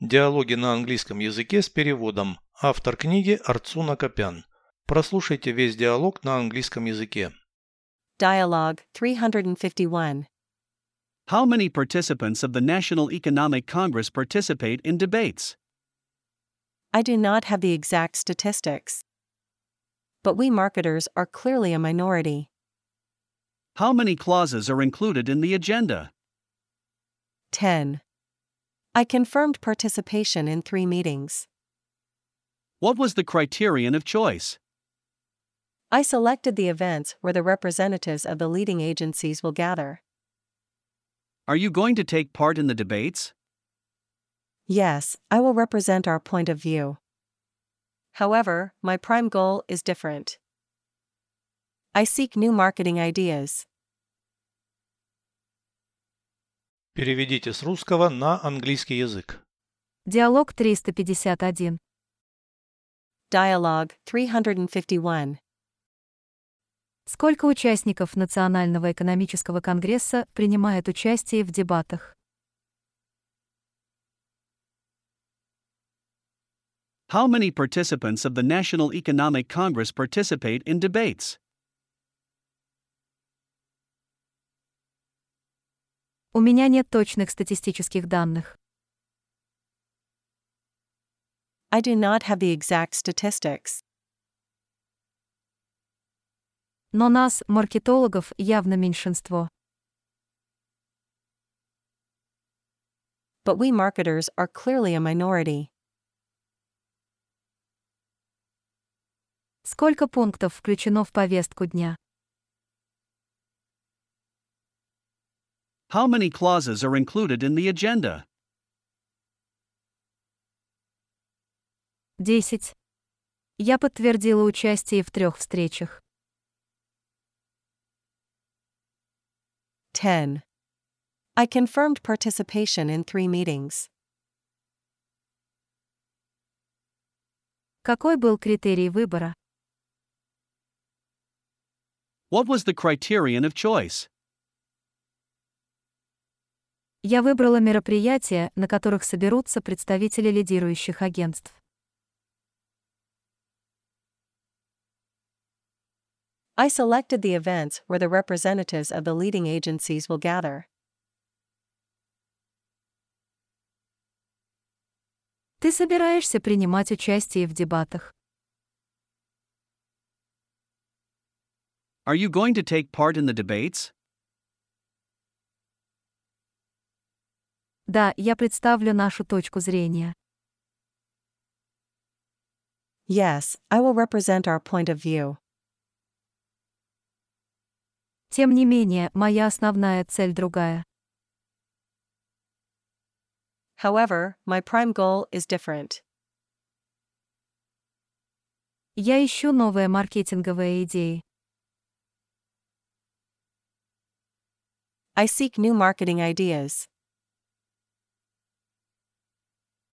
Диалоги на английском языке с переводом. Автор книги Арцуна Копян. Прослушайте весь диалог на английском языке. Dialogue 351. How many participants of the National Economic Congress participate in debates? I do not have the exact statistics. But we marketers are clearly a minority. How many clauses are included in the agenda? 10. I confirmed participation in three meetings. What was the criterion of choice? I selected the events where the representatives of the leading agencies will gather. Are you going to take part in the debates? Yes, I will represent our point of view. However, my prime goal is different. I seek new marketing ideas. Переведите с русского на английский язык. Диалог 351. Dialogue 351. Сколько участников Национального экономического конгресса принимает участие в дебатах? How many participants of the National Economic Congress participate in debates? У меня нет точных статистических данных. I do not have the exact statistics. Но нас, маркетологов, явно меньшинство. But we marketers are clearly a minority. Сколько пунктов включено в повестку дня? How many clauses are included in the agenda? 10. Я подтвердила участие в трех встречах. 10. I confirmed participation in three meetings. Какой был критерий выбора? What was the criterion of choice? Я выбрала мероприятия, на которых соберутся представители лидирующих агентств. I selected the events where the representatives of the leading agencies will gather. Ты собираешься принимать участие в дебатах. Are you going to take part in the debates? Да, я представлю нашу точку зрения. Yes, I will represent our point of view. Тем не менее, моя основная цель другая. However, my prime goal is different. Я ищу новые маркетинговые идеи. I seek new marketing ideas.